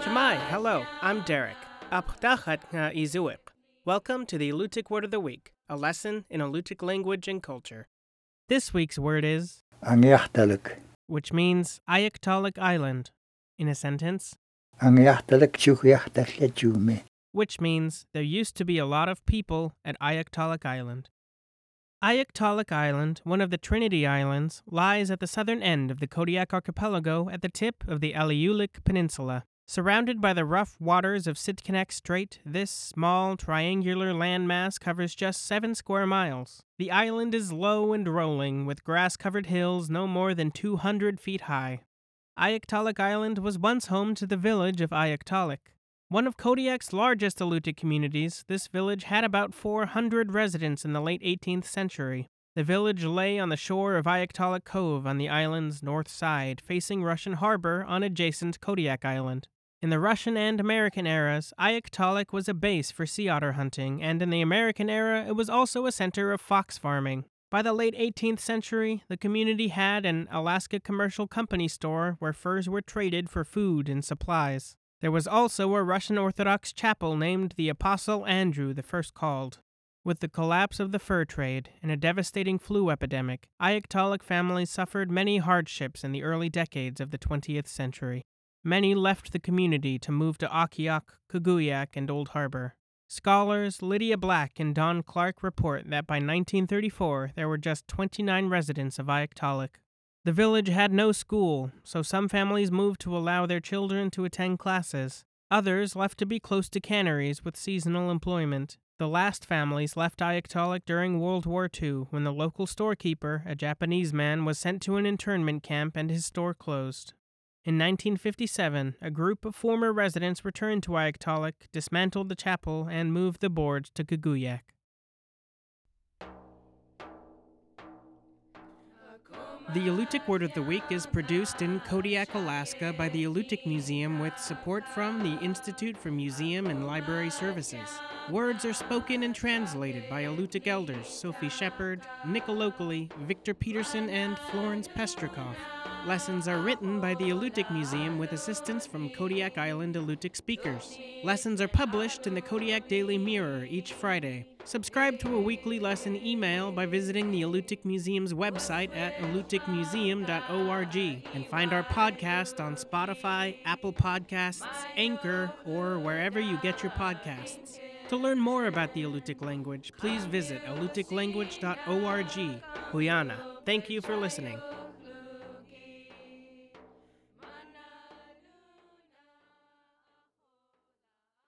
Cama'i, hello, I'm Derek. Welcome to the Alutiiq Word of the Week, a lesson in Alutiiq language and culture. This week's word is, which means Aiaktalik Island. In a sentence, which means there used to be a lot of people at Aiaktalik Island. Aiaktalik Island, one of the Trinity Islands, lies at the southern end of the Kodiak Archipelago at the tip of the Aleutic Peninsula. Surrounded by the rough waters of Sitkinak Strait, this small triangular landmass covers just seven square miles. The island is low and rolling, with grass covered hills no more than 200 feet high. Aiaktalik Island was once home to the village of Aiaktalik. One of Kodiak's largest Alutiiq communities, this village had about 400 residents in the late 18th century. The village lay on the shore of Aiaktalik Cove on the island's north side, facing Russian Harbor on adjacent Kodiak Island. In the Russian and American eras, Aiaktalik was a base for sea otter hunting, and in the American era, it was also a center of fox farming. By the late 18th century, the community had an Alaska Commercial Company store where furs were traded for food and supplies. There was also a Russian Orthodox chapel named the Apostle Andrew the First Called. With the collapse of the fur trade and a devastating flu epidemic, Aiaktalik families suffered many hardships in the early decades of the 20th century. Many left the community to move to Akhiok, Kaguyak, and Old Harbor. Scholars Lydia Black and Don Clark report that by 1934 there were just 29 residents of Aiaktalik. The village had no school, so some families moved to allow their children to attend classes. Others left to be close to canneries with seasonal employment. The last families left Aiaktalik during World War II when the local storekeeper, a Japanese man, was sent to an internment camp and his store closed. In 1957, a group of former residents returned to Aiaktalik, dismantled the chapel, and moved the boards to Kaguyak. The Alutiiq Word of the Week is produced in Kodiak, Alaska by the Alutiiq Museum with support from the Institute for Museum and Library Services. Words are spoken and translated by Alutiiq elders Sophie Shepard, Nick Alokli, Victor Peterson, and Florence Pestrikoff. Lessons are written by the Alutiiq Museum with assistance from Kodiak Island Alutiiq speakers. Lessons are published in the Kodiak Daily Mirror each Friday. Subscribe to a weekly lesson email by visiting the Alutiiq Museum's website at alutiiqmuseum.org and find our podcast on Spotify, Apple Podcasts, Anchor, or wherever you get your podcasts. To learn more about the Alutiiq language, please visit alutiiqlanguage.org. Quyanaa. Thank you for listening.